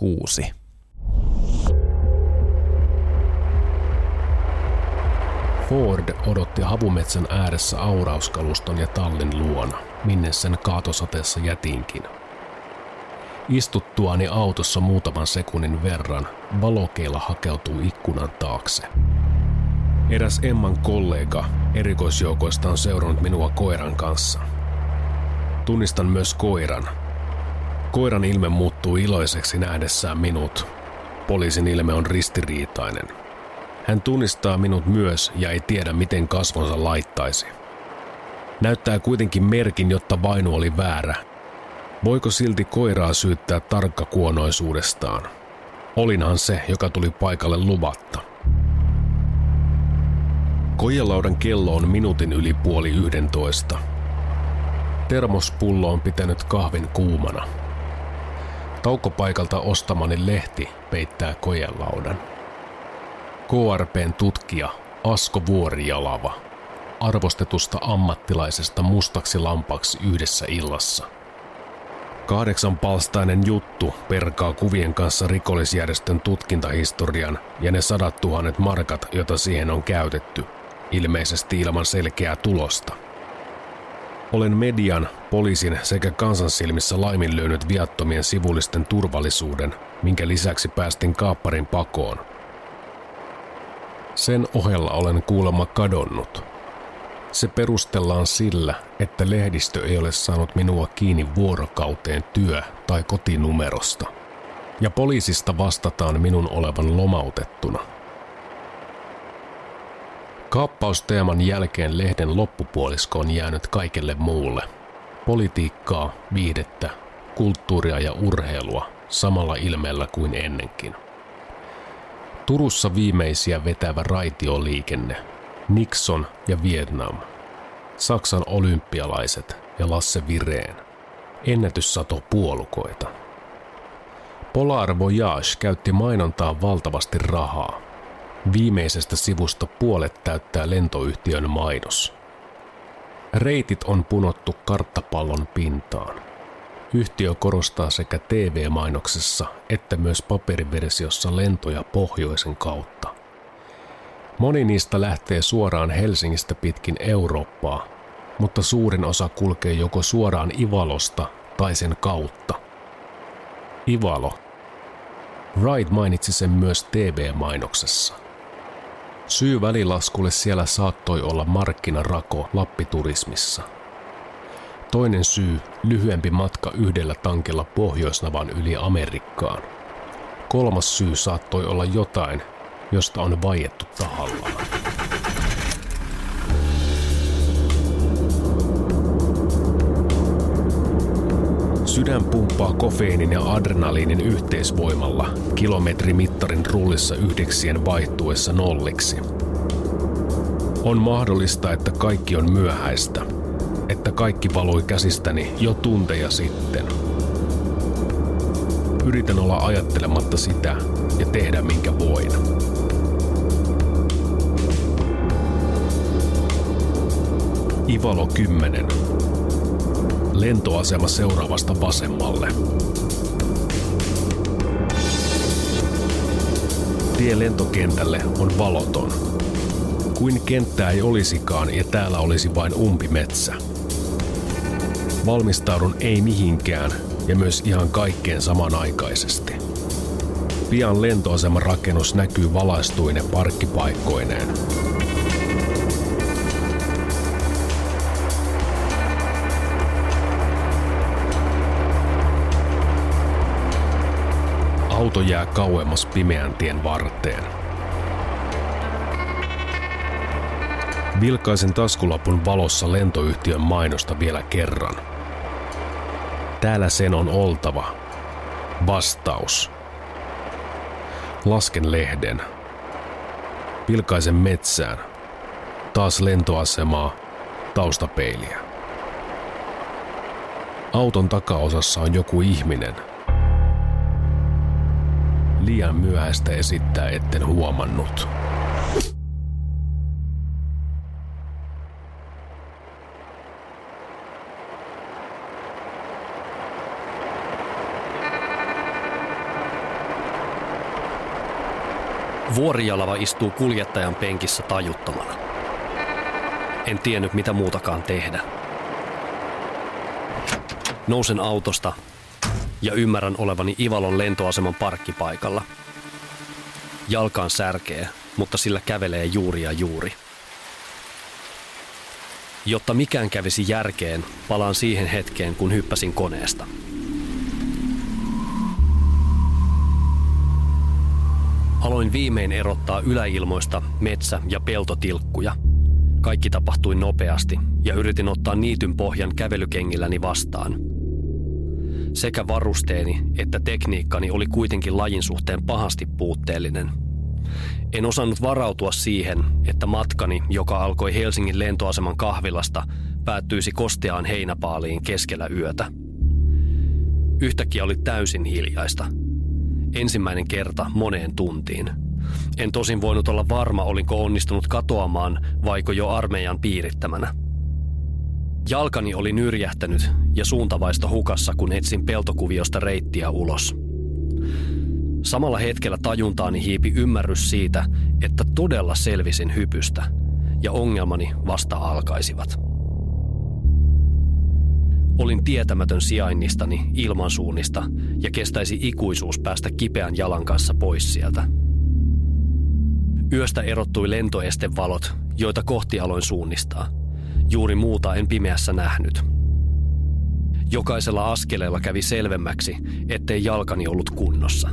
6. Ford odotti havumetsän ääressä aurauskaluston ja tallin luona, minne sen kaatosateessa jätinkin. Istuttuani autossa muutaman sekunnin verran, valokeila hakeutuu ikkunan taakse. Eräs Emman kollega erikoisjoukoista on seurannut minua koiran kanssa. Tunnistan myös koiran. Koiran ilme muuttuu iloiseksi nähdessään minut. Poliisin ilme on ristiriitainen. Hän tunnistaa minut myös ja ei tiedä miten kasvonsa laittaisi. Näyttää kuitenkin merkin, jotta vainu oli väärä. Voiko silti koiraa syyttää tarkkakuonoisuudestaan? Olinhan se, joka tuli paikalle luvatta. Kojelaudan kello on minuutin yli puoli yhdentoista. Termospullo on pitänyt kahvin kuumana. Taukopaikalta ostamani lehti peittää kojelaudan. KRPn tutkija Asko Vuorijalava arvostetusta ammattilaisesta mustaksi lampaksi yhdessä illassa. Kahdeksan palstainen juttu perkaa kuvien kanssa rikollisjärjestön tutkintahistorian ja ne sadat tuhannet markat, joita siihen on käytetty – ilmeisesti ilman selkeää tulosta. Olen median, poliisin sekä kansan silmissä laiminlyönyt viattomien sivullisten turvallisuuden, minkä lisäksi päästin kaapparin pakoon. Sen ohella olen kuulemma kadonnut. Se perustellaan sillä, että lehdistö ei ole saanut minua kiinni vuorokauteen työ- tai kotinumerosta. Ja poliisista vastataan minun olevan lomautettuna – Kaappausteeman jälkeen lehden loppupuolisko on jäänyt kaikelle muulle. Politiikkaa, viihdettä, kulttuuria ja urheilua samalla ilmeellä kuin ennenkin. Turussa viimeisiä vetävä raitioliikenne, Nixon ja Vietnam, Saksan olympialaiset ja Lasse Vireen, ennätyssato puolukoita. Polar Voyage käytti mainontaa valtavasti rahaa – Viimeisestä sivusta puolet täyttää lentoyhtiön mainos. Reitit on punottu karttapallon pintaan. Yhtiö korostaa sekä TV-mainoksessa että myös paperiversiossa lentoja pohjoisen kautta. Moni niistä lähtee suoraan Helsingistä pitkin Eurooppaa, mutta suurin osa kulkee joko suoraan Ivalosta tai sen kautta. Ivalo. Wright mainitsi sen myös TV-mainoksessa. Syy välilaskulle siellä saattoi olla markkinarako Lappiturismissa. Toinen syy, lyhyempi matka yhdellä tankella Pohjoisnavan yli Amerikkaan. Kolmas syy saattoi olla jotain, josta on vaiettu tahallaan. Sydän pumppaa kofeiinin ja adrenaliinin yhteisvoimalla kilometrimittarin rullissa yhdeksien vaihtuessa nolliksi. On mahdollista, että kaikki on myöhäistä, että kaikki valoi käsistäni jo tunteja sitten. Yritän olla ajattelematta sitä ja tehdä minkä voin. Ivalo 10 lentoasema seuraavasta vasemmalle. Tie lentokentälle on valoton. Kuin kenttää ei olisikaan ja täällä olisi vain umpimetsä. Valmistaudun ei mihinkään ja myös ihan kaikkeen samanaikaisesti. Pian lentoaseman rakennus näkyy valaistuinen parkkipaikkoineen. Auto jää kauemmas pimeän tien varteen. Vilkaisen taskulapun valossa lentoyhtiön mainosta vielä kerran. Täällä sen on oltava. Vastaus. Lasken lehden. Vilkaisen metsään. Taas lentoasemaa. Taustapeiliä. Auton takaosassa on joku ihminen – liian myöhäistä esittää, etten huomannut. Vuorijalava istuu kuljettajan penkissä tajuttomana. En tiennyt mitä muutakaan tehdä. Nousen autosta ja ymmärrän olevani Ivalon lentoaseman parkkipaikalla. Jalkaan särkee, mutta sillä kävelee juuri ja juuri. Jotta mikään kävisi järkeen, palaan siihen hetkeen, kun hyppäsin koneesta. Aloin viimein erottaa yläilmoista metsä- ja peltotilkkuja. Kaikki tapahtui nopeasti ja yritin ottaa niityn pohjan kävelykengilläni vastaan. Sekä varusteeni että tekniikkani oli kuitenkin lajin suhteen pahasti puutteellinen. En osannut varautua siihen, että matkani, joka alkoi Helsingin lentoaseman kahvilasta, päättyisi kosteaan heinäpaaliin keskellä yötä. Yhtäkkiä oli täysin hiljaista – Ensimmäinen kerta moneen tuntiin. En tosin voinut olla varma, olinko onnistunut katoamaan vaiko jo armeijan piirittämänä. Jalkani oli nyrjähtänyt ja suuntavaisto hukassa, kun etsin peltokuviosta reittiä ulos. Samalla hetkellä tajuntaani hiipi ymmärrys siitä, että todella selvisin hypystä ja ongelmani vasta alkaisivat. Olin tietämätön sijainnistani ilmansuunnista ja kestäisi ikuisuus päästä kipeän jalan kanssa pois sieltä. Yöstä erottui lentoestevalot, joita kohti aloin suunnistaa. Juuri muuta en pimeässä nähnyt. Jokaisella askeleella kävi selvemmäksi, ettei jalkani ollut kunnossa.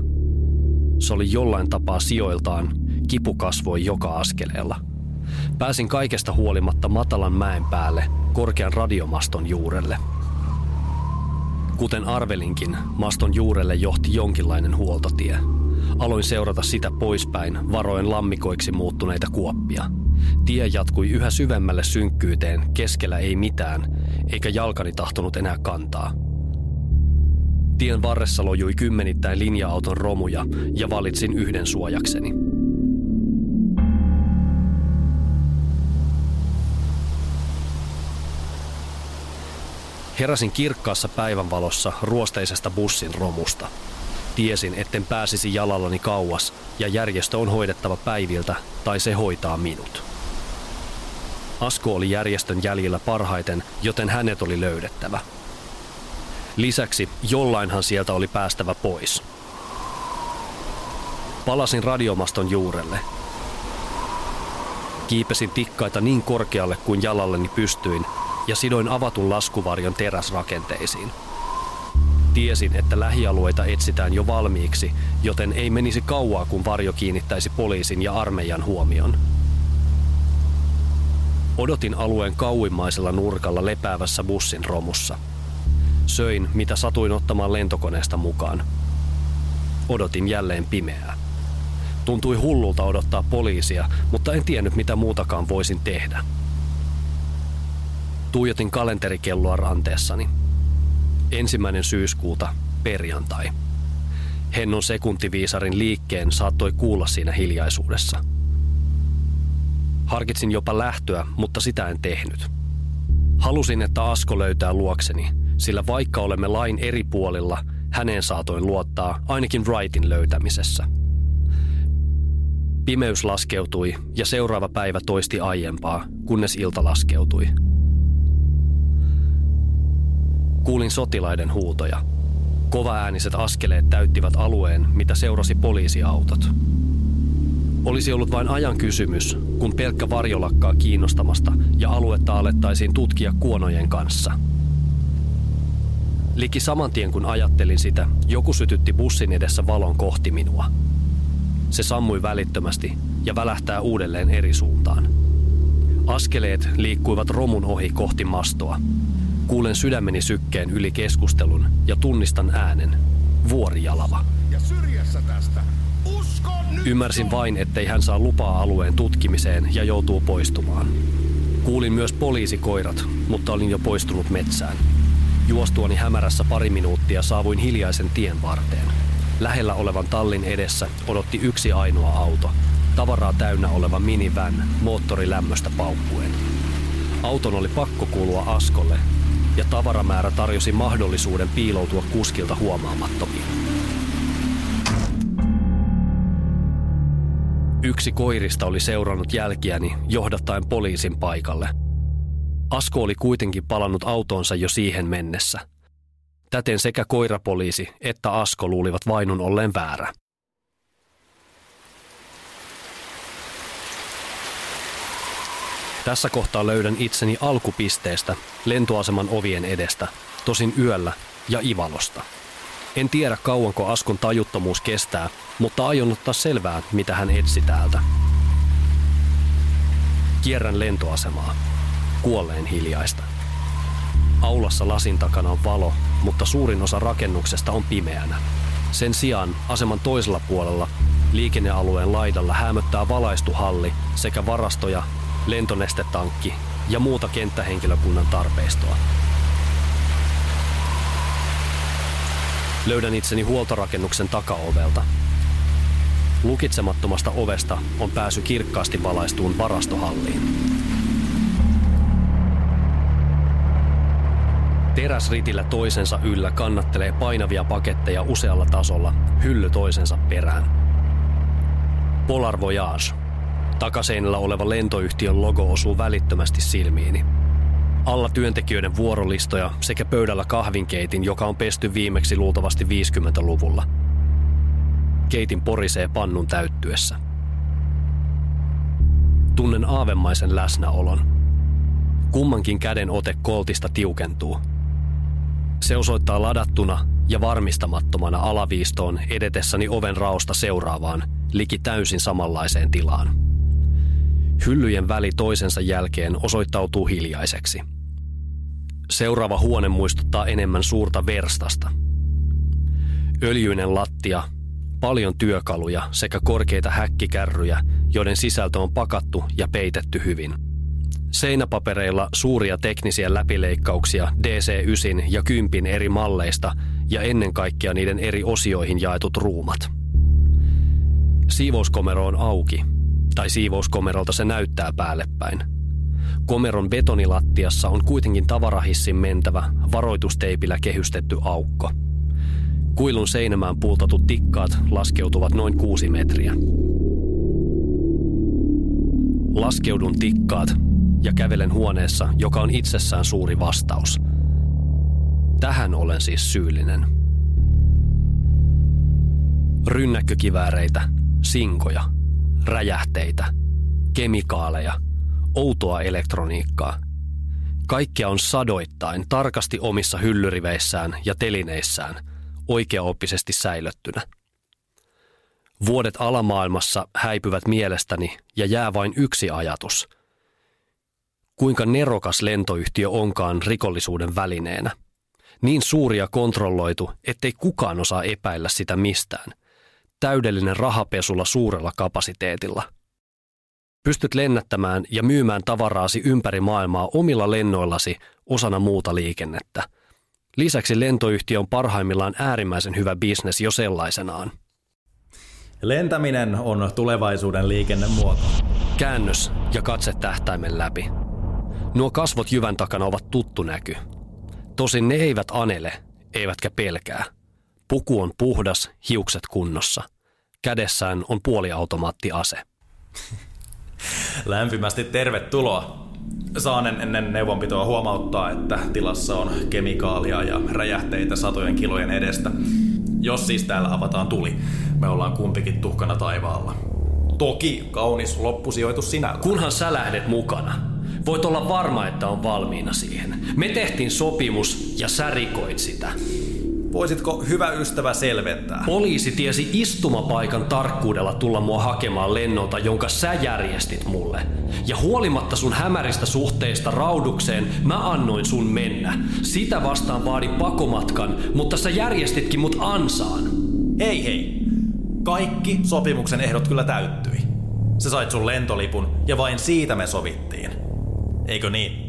Se oli jollain tapaa sijoiltaan, kipu kasvoi joka askeleella. Pääsin kaikesta huolimatta matalan mäen päälle, korkean radiomaston juurelle – Kuten arvelinkin, maston juurelle johti jonkinlainen huoltotie. Aloin seurata sitä poispäin, varoen lammikoiksi muuttuneita kuoppia. Tie jatkui yhä syvemmälle synkkyyteen, keskellä ei mitään, eikä jalkani tahtonut enää kantaa. Tien varressa lojui kymmenittäin linja-auton romuja ja valitsin yhden suojakseni – Heräsin kirkkaassa päivänvalossa ruosteisesta bussin romusta. Tiesin, etten pääsisi jalallani kauas ja järjestö on hoidettava päiviltä tai se hoitaa minut. Asko oli järjestön jäljillä parhaiten, joten hänet oli löydettävä. Lisäksi jollainhan sieltä oli päästävä pois. Palasin radiomaston juurelle. Kiipesin tikkaita niin korkealle kuin jalalleni pystyin ja sidoin avatun laskuvarjon teräsrakenteisiin. Tiesin, että lähialueita etsitään jo valmiiksi, joten ei menisi kauaa, kun varjo kiinnittäisi poliisin ja armeijan huomion. Odotin alueen kauimmaisella nurkalla lepäävässä bussin romussa. Söin, mitä satuin ottamaan lentokoneesta mukaan. Odotin jälleen pimeää. Tuntui hullulta odottaa poliisia, mutta en tiennyt mitä muutakaan voisin tehdä. Tuijotin kalenterikelloa ranteessani. Ensimmäinen syyskuuta, perjantai. Hennon sekuntiviisarin liikkeen saattoi kuulla siinä hiljaisuudessa. Harkitsin jopa lähtöä, mutta sitä en tehnyt. Halusin, että Asko löytää luokseni, sillä vaikka olemme lain eri puolilla, häneen saatoin luottaa ainakin Wrightin löytämisessä. Pimeys laskeutui ja seuraava päivä toisti aiempaa, kunnes ilta laskeutui – Kuulin sotilaiden huutoja. Kovaääniset askeleet täyttivät alueen, mitä seurasi poliisiautot. Olisi ollut vain ajan kysymys, kun pelkkä varjo lakkaa kiinnostamasta ja aluetta alettaisiin tutkia kuonojen kanssa. Liki saman tien kun ajattelin sitä, joku sytytti bussin edessä valon kohti minua. Se sammui välittömästi ja välähtää uudelleen eri suuntaan. Askeleet liikkuivat romun ohi kohti mastoa, Kuulen sydämeni sykkeen yli keskustelun ja tunnistan äänen. Vuorijalava. Ja syrjässä tästä. Ymmärsin vain, ettei hän saa lupaa alueen tutkimiseen ja joutuu poistumaan. Kuulin myös poliisikoirat, mutta olin jo poistunut metsään. Juostuani hämärässä pari minuuttia saavuin hiljaisen tien varteen. Lähellä olevan tallin edessä odotti yksi ainoa auto. Tavaraa täynnä oleva minivan, moottori lämmöstä paukkuen. Auton oli pakko kuulua Askolle, ja tavaramäärä tarjosi mahdollisuuden piiloutua kuskilta huomaamattomiin. Yksi koirista oli seurannut jälkiäni johdattaen poliisin paikalle. Asko oli kuitenkin palannut autoonsa jo siihen mennessä. Täten sekä koirapoliisi että Asko luulivat vainun olleen väärä. Tässä kohtaa löydän itseni alkupisteestä lentoaseman ovien edestä, tosin yöllä ja Ivalosta. En tiedä kauanko Askon tajuttomuus kestää, mutta aion ottaa selvää, mitä hän etsi täältä. Kierrän lentoasemaa. Kuolleen hiljaista. Aulassa lasin takana on valo, mutta suurin osa rakennuksesta on pimeänä. Sen sijaan aseman toisella puolella liikennealueen laidalla hämöttää valaistuhalli sekä varastoja, lentonestetankki ja muuta kenttähenkilökunnan tarpeistoa. Löydän itseni huoltorakennuksen takaovelta. Lukitsemattomasta ovesta on pääsy kirkkaasti valaistuun varastohalliin. Teräsritillä toisensa yllä kannattelee painavia paketteja usealla tasolla, hylly toisensa perään. Polar Voyage. Takaseinällä oleva lentoyhtiön logo osuu välittömästi silmiini – alla työntekijöiden vuorolistoja sekä pöydällä kahvinkeitin, joka on pesty viimeksi luultavasti 50-luvulla. Keitin porisee pannun täyttyessä. Tunnen aavemaisen läsnäolon. Kummankin käden ote koltista tiukentuu. Se osoittaa ladattuna ja varmistamattomana alaviistoon edetessäni oven raosta seuraavaan, liki täysin samanlaiseen tilaan. Hyllyjen väli toisensa jälkeen osoittautuu hiljaiseksi – Seuraava huone muistuttaa enemmän suurta verstasta. Öljyinen lattia, paljon työkaluja sekä korkeita häkkikärryjä, joiden sisältö on pakattu ja peitetty hyvin. Seinäpapereilla suuria teknisiä läpileikkauksia DC-9 ja 10 eri malleista ja ennen kaikkea niiden eri osioihin jaetut ruumat. Siivouskomero on auki, tai siivouskomerolta se näyttää päällepäin – Komeron betonilattiassa on kuitenkin tavarahissin mentävä, varoitusteipillä kehystetty aukko. Kuilun seinämään puultatut tikkaat laskeutuvat noin kuusi metriä. Laskeudun tikkaat ja kävelen huoneessa, joka on itsessään suuri vastaus. Tähän olen siis syyllinen. Rynnäkkökivääreitä, sinkoja, räjähteitä, kemikaaleja – outoa elektroniikkaa. Kaikkea on sadoittain tarkasti omissa hyllyriveissään ja telineissään, oikeaoppisesti säilöttynä. Vuodet alamaailmassa häipyvät mielestäni ja jää vain yksi ajatus. Kuinka nerokas lentoyhtiö onkaan rikollisuuden välineenä. Niin suuri ja kontrolloitu, ettei kukaan osaa epäillä sitä mistään. Täydellinen rahapesula suurella kapasiteetilla – Pystyt lennättämään ja myymään tavaraasi ympäri maailmaa omilla lennoillasi osana muuta liikennettä. Lisäksi lentoyhtiö on parhaimmillaan äärimmäisen hyvä bisnes jo sellaisenaan. Lentäminen on tulevaisuuden liikennemuoto. Käännös ja katse tähtäimen läpi. Nuo kasvot jyvän takana ovat tuttu näky. Tosin ne eivät anele, eivätkä pelkää. Puku on puhdas, hiukset kunnossa. Kädessään on puoliautomaattiase. Lämpimästi tervetuloa. Saanen ennen neuvonpitoa huomauttaa, että tilassa on kemikaalia ja räjähteitä satojen kilojen edestä. Jos siis täällä avataan tuli, me ollaan kumpikin tuhkana taivaalla. Toki kaunis loppusijoitus sinällä. Kunhan sä lähdet mukana. Voit olla varma, että on valmiina siihen. Me tehtiin sopimus ja sä rikoit sitä. Voisitko hyvä ystävä selventää? Poliisi tiesi istumapaikan tarkkuudella tulla mua hakemaan lennolta, jonka sä järjestit mulle. Ja huolimatta sun hämäristä suhteista raudukseen, mä annoin sun mennä. Sitä vastaan vaadin pakomatkan, mutta sä järjestitkin mut ansaan. Hei hei. Kaikki sopimuksen ehdot kyllä täyttyi. Sä sait sun lentolipun ja vain siitä me sovittiin. Eikö niin?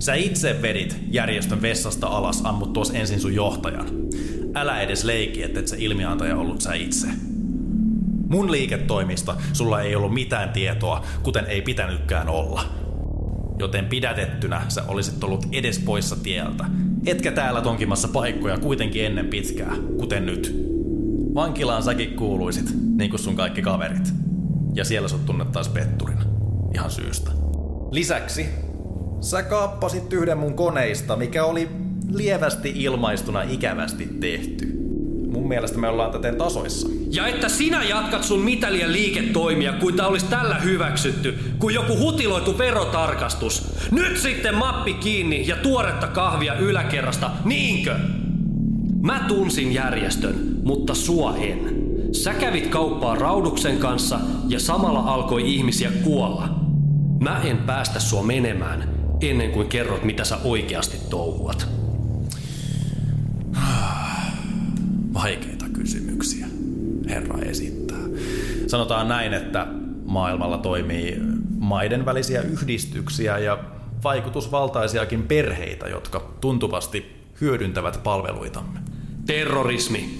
Sä itse vedit järjestön vessasta alas, ammut tuossa ensin sun johtajan. Älä edes leiki, että et se ilmiantaja ollut sä itse. Mun liiketoimista sulla ei ollut mitään tietoa, kuten ei pitänytkään olla. Joten pidätettynä sä olisit ollut edes poissa tieltä. Etkä täällä tonkimassa paikkoja kuitenkin ennen pitkää, kuten nyt. Vankilaan säkin kuuluisit, niin kuin sun kaikki kaverit. Ja siellä sut tunnettaisiin petturina. Ihan syystä. Lisäksi sä kaappasit yhden mun koneista, mikä oli lievästi ilmaistuna ikävästi tehty. Mun mielestä me ollaan täten tasoissa. Ja että sinä jatkat sun mitäliä liiketoimia, kuin tää olisi tällä hyväksytty, kuin joku hutiloitu verotarkastus. Nyt sitten mappi kiinni ja tuoretta kahvia yläkerrasta, niinkö? Mä tunsin järjestön, mutta sua en. Sä kävit kauppaa Rauduksen kanssa ja samalla alkoi ihmisiä kuolla. Mä en päästä sua menemään ennen kuin kerrot, mitä sä oikeasti touhuat. Vaikeita kysymyksiä, herra esittää. Sanotaan näin, että maailmalla toimii maiden välisiä yhdistyksiä ja vaikutusvaltaisiakin perheitä, jotka tuntuvasti hyödyntävät palveluitamme. Terrorismi,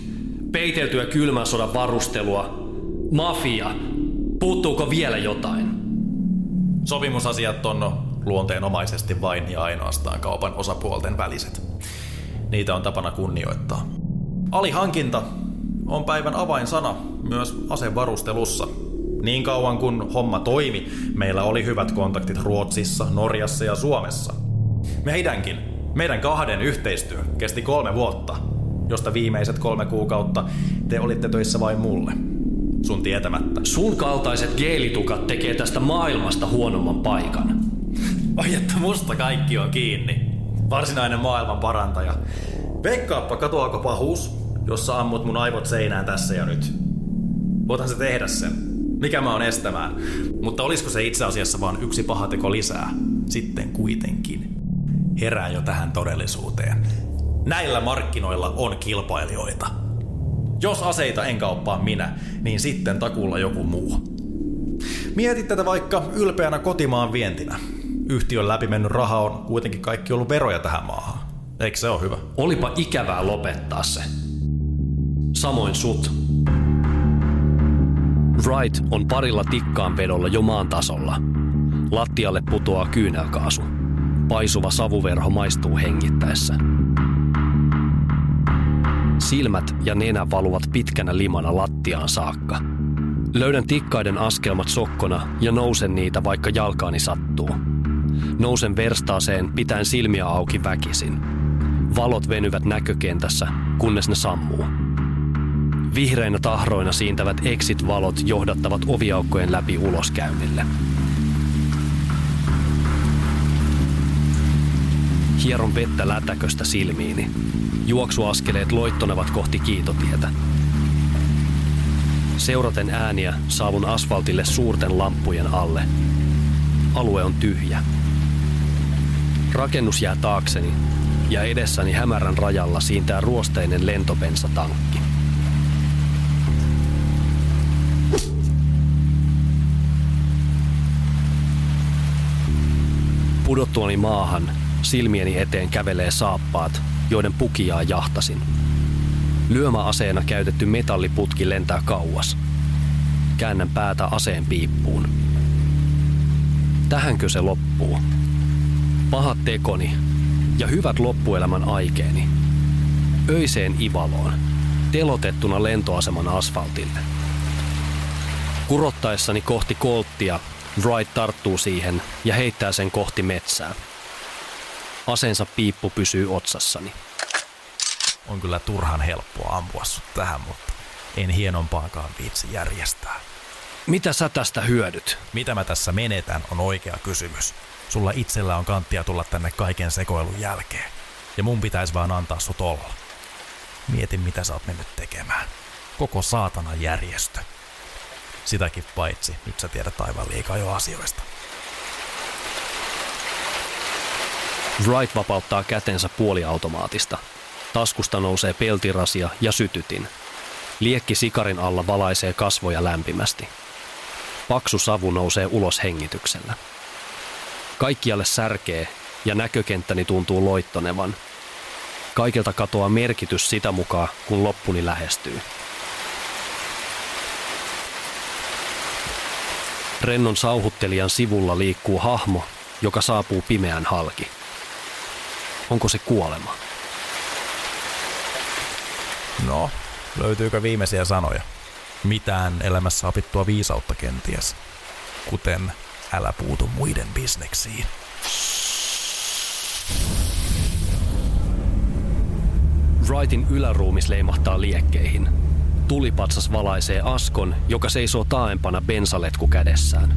peiteltyä kylmän sodan varustelua, mafia. Puuttuuko vielä jotain? Sopimusasiat on luonteenomaisesti vain ja ainoastaan kaupan osapuolten väliset. Niitä on tapana kunnioittaa. Alihankinta on päivän avainsana myös asevarustelussa. Niin kauan kun homma toimi, meillä oli hyvät kontaktit Ruotsissa, Norjassa ja Suomessa. Meidänkin, meidän kahden yhteistyö kesti kolme vuotta, josta viimeiset kolme kuukautta te olitte töissä vain mulle. Sun tietämättä. Sun kaltaiset geelitukat tekee tästä maailmasta huonomman paikan. Ai että musta kaikki on kiinni. Varsinainen maailman parantaja. Veikkaappa katoako pahuus, jos sä ammut mun aivot seinään tässä ja nyt. Voitan se tehdä sen. Mikä mä oon estämään? Mutta olisiko se itse asiassa vain yksi paha teko lisää? Sitten kuitenkin. Herään jo tähän todellisuuteen. Näillä markkinoilla on kilpailijoita. Jos aseita en kauppaa minä, niin sitten takulla joku muu. Mietit tätä vaikka ylpeänä kotimaan vientinä. Yhtiön läpi mennyt raha on kuitenkin kaikki ollut veroja tähän maahan. Eikö se ole hyvä? Olipa ikävää lopettaa se. Samoin sut. Wright on parilla tikkaan vedolla jo maan tasolla. Lattialle putoaa kyynelkaasu. Paisuva savuverho maistuu hengittäessä. Silmät ja nenä valuvat pitkänä limana lattiaan saakka. Löydän tikkaiden askelmat sokkona ja nousen niitä, vaikka jalkaani sattuu. Nousen verstaaseen pitäen silmiä auki väkisin. Valot venyvät näkökentässä, kunnes ne sammuu. Vihreinä tahroina siintävät exit-valot johdattavat oviaukkojen läpi uloskäynnille. Hieron vettä lätäköstä silmiini. Juoksuaskeleet loittonevat kohti kiitotietä. Seuraten ääniä saavun asfaltille suurten lamppujen alle. Alue on tyhjä. Rakennus jää taakseni ja edessäni hämärän rajalla siintää ruosteinen lentopensatankki. Pudottuani maahan silmieni eteen kävelee saappaat, joiden pukiaa jahtasin. Lyömäaseena käytetty metalliputki lentää kauas. Käännän päätä aseen piippuun. Tähänkö se loppuu? Pahat tekoni ja hyvät loppuelämän aikeeni. Öiseen Ivaloon, telotettuna lentoaseman asfaltille. Kurottaessani kohti kolttia, Wright tarttuu siihen ja heittää sen kohti metsää. Aseensa piippu pysyy otsassani. On kyllä turhan helppoa ampua sut tähän, mutta en hienompaakaan viitsi järjestää. Mitä sä tästä hyödyt? Mitä mä tässä menetän on oikea kysymys. Sulla itsellä on kanttia tulla tänne kaiken sekoilun jälkeen. Ja mun pitäisi vaan antaa sut olla. Mieti mitä sä oot mennyt tekemään. Koko saatana järjestö. Sitäkin paitsi, nyt sä tiedät aivan liikaa jo asioista. Wright vapauttaa kätensä puoliautomaatista. Taskusta nousee peltirasia ja sytytin. Liekki sikarin alla valaisee kasvoja lämpimästi. Paksu savu nousee ulos hengityksellä. Kaikkialle särkee ja näkökenttäni tuntuu loittonevan. Kaikelta katoaa merkitys sitä mukaan, kun loppuni lähestyy. Rennon sauhuttelijan sivulla liikkuu hahmo, joka saapuu pimeän halki. Onko se kuolema? No, löytyykö viimeisiä sanoja? mitään elämässä opittua viisautta kenties, kuten älä puutu muiden bisneksiin. Wrightin yläruumis leimahtaa liekkeihin. Tulipatsas valaisee askon, joka seisoo taaempana bensaletku kädessään.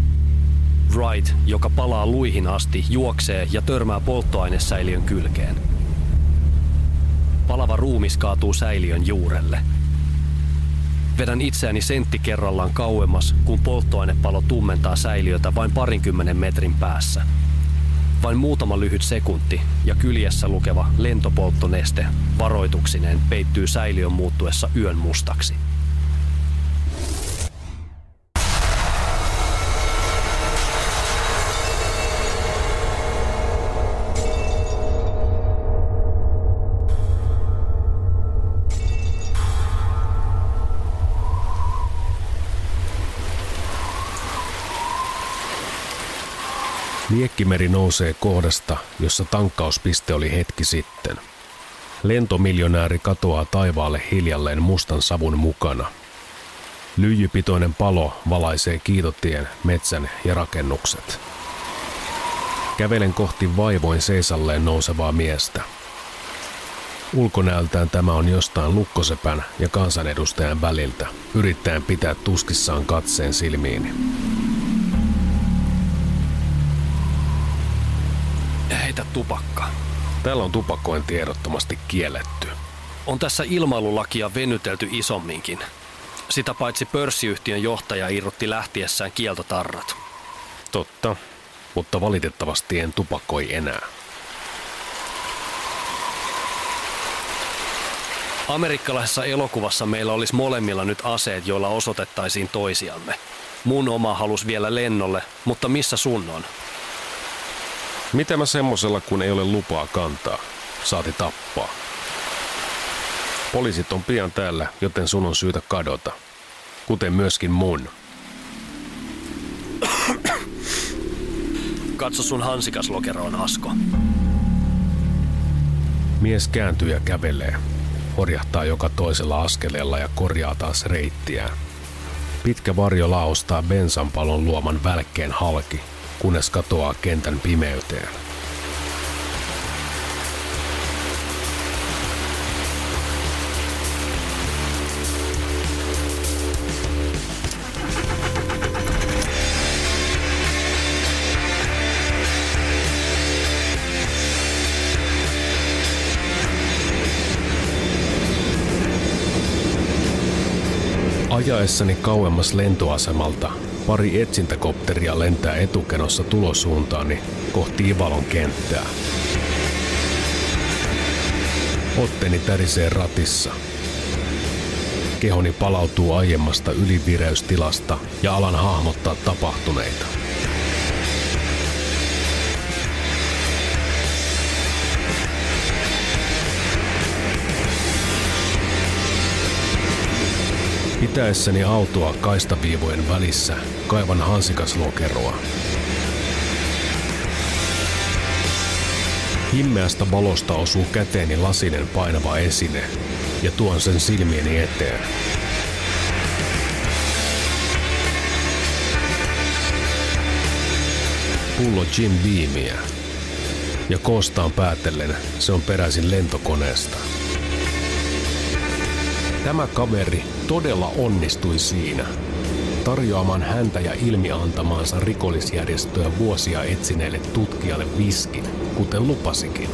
Wright, joka palaa luihin asti, juoksee ja törmää polttoainesäiliön kylkeen. Palava ruumis kaatuu säiliön juurelle. Vedän itseäni sentti kerrallaan kauemmas, kun polttoainepalo tummentaa säiliötä vain parinkymmenen metrin päässä – vain muutama lyhyt sekunti ja kyljessä lukeva lentopolttoneste varoituksineen peittyy säiliön muuttuessa yön mustaksi. Liekkimeri nousee kohdasta, jossa tankkauspiste oli hetki sitten. Lentomiljonääri katoaa taivaalle hiljalleen mustan savun mukana. Lyijypitoinen palo valaisee kiitotien, metsän ja rakennukset. Kävelen kohti vaivoin seisalleen nousevaa miestä. Ulkonäöltään tämä on jostain lukkosepän ja kansanedustajan väliltä, yrittäen pitää tuskissaan katseen silmiini. Heitä tupakka. Täällä on tupakointi ehdottomasti kielletty. On tässä ilmailulakia venytelty isomminkin. Sitä paitsi pörssiyhtiön johtaja irrotti lähtiessään kieltotarrat. Totta, mutta valitettavasti en tupakoi enää. Amerikkalaisessa elokuvassa meillä olisi molemmilla nyt aseet, joilla osoitettaisiin toisiamme. Mun oma halus vielä lennolle, mutta missä sun on? Mitä mä semmosella, kun ei ole lupaa kantaa? Saati tappaa. Poliisit on pian täällä, joten sun on syytä kadota. Kuten myöskin mun. Katso sun hansikaslokeroon, Asko. Mies kääntyy ja kävelee. Horjahtaa joka toisella askeleella ja korjaa taas reittiään. Pitkä varjo laostaa bensanpalon luoman välkkeen halki – kunnes katoaa kentän pimeyteen. Ajaessani kauemmas lentoasemalta Pari etsintäkopteria lentää etukenossa tulosuuntaani kohti Ivalon kenttää. Otteni tärisee ratissa. Kehoni palautuu aiemmasta ylivireystilasta ja alan hahmottaa tapahtuneita. Pitäessäni autoa kaistaviivojen välissä kaivan hansikaslokeroa. Himmeästä valosta osuu käteeni lasinen painava esine ja tuon sen silmieni eteen. Pullo Jim Beamia. Ja koostaan päätellen se on peräisin lentokoneesta. Tämä kaveri todella onnistui siinä, tarjoamaan häntä ja ilmiantamaansa rikollisjärjestöä vuosia etsineelle tutkijalle viskin, kuten lupasikin.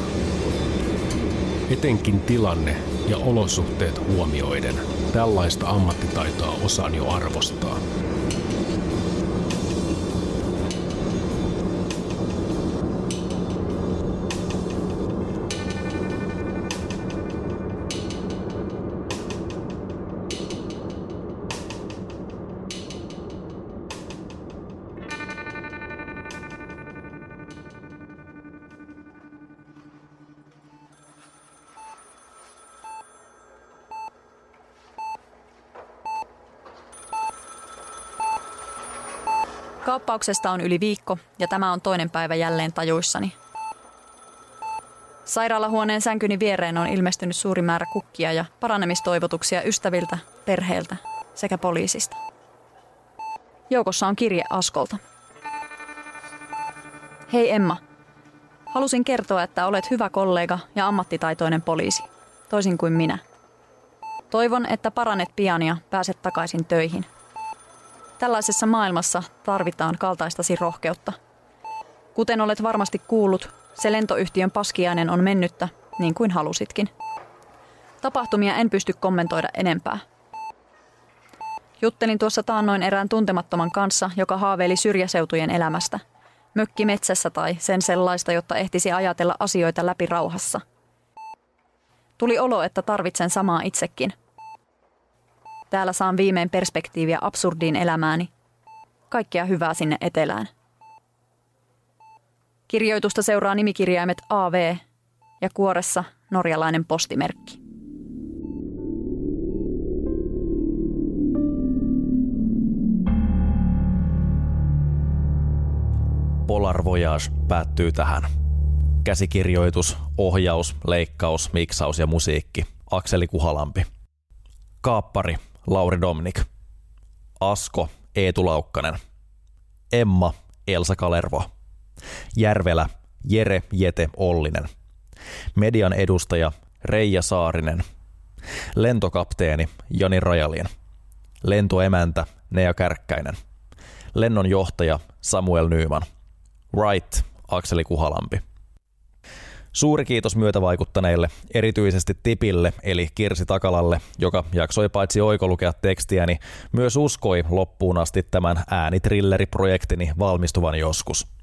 Etenkin tilanne ja olosuhteet huomioiden tällaista ammattitaitoa osaan jo arvostaa. Kaappauksesta on yli viikko ja tämä on toinen päivä jälleen tajuissani. Sairaalahuoneen sänkyni viereen on ilmestynyt suuri määrä kukkia ja paranemistoivotuksia ystäviltä, perheeltä sekä poliisista. Joukossa on kirje Askolta. Hei Emma. Halusin kertoa, että olet hyvä kollega ja ammattitaitoinen poliisi, toisin kuin minä. Toivon, että paranet pian ja pääset takaisin töihin. Tällaisessa maailmassa tarvitaan kaltaistasi rohkeutta. Kuten olet varmasti kuullut, se lentoyhtiön paskiainen on mennyttä, niin kuin halusitkin. Tapahtumia en pysty kommentoida enempää. Juttelin tuossa taannoin erään tuntemattoman kanssa, joka haaveili syrjäseutujen elämästä. Mökki metsässä tai sen sellaista, jotta ehtisi ajatella asioita läpi rauhassa. Tuli olo, että tarvitsen samaa itsekin. Täällä saan viimein perspektiiviä absurdiin elämääni. Kaikkea hyvää sinne etelään. Kirjoitusta seuraa nimikirjaimet AV ja kuoressa norjalainen postimerkki. Polar Voyage päättyy tähän. Käsikirjoitus, ohjaus, leikkaus, miksaus ja musiikki. Akseli Kuhalampi. Kaappari Lauri Domnik. Asko Eetu Laukkanen. Emma Elsa Kalervo. Järvelä Jere Jete Ollinen. Median edustaja Reija Saarinen. Lentokapteeni Jani Rajalin. Lentoemäntä Nea Kärkkäinen. Lennonjohtaja Samuel Nyyman. Wright Akseli Kuhalampi. Suuri kiitos myötävaikuttaneille, erityisesti Tipille eli Kirsi Takalalle, joka jaksoi paitsi oikolukea tekstiäni, myös uskoi loppuun asti tämän äänithrilleriprojektini valmistuvan joskus.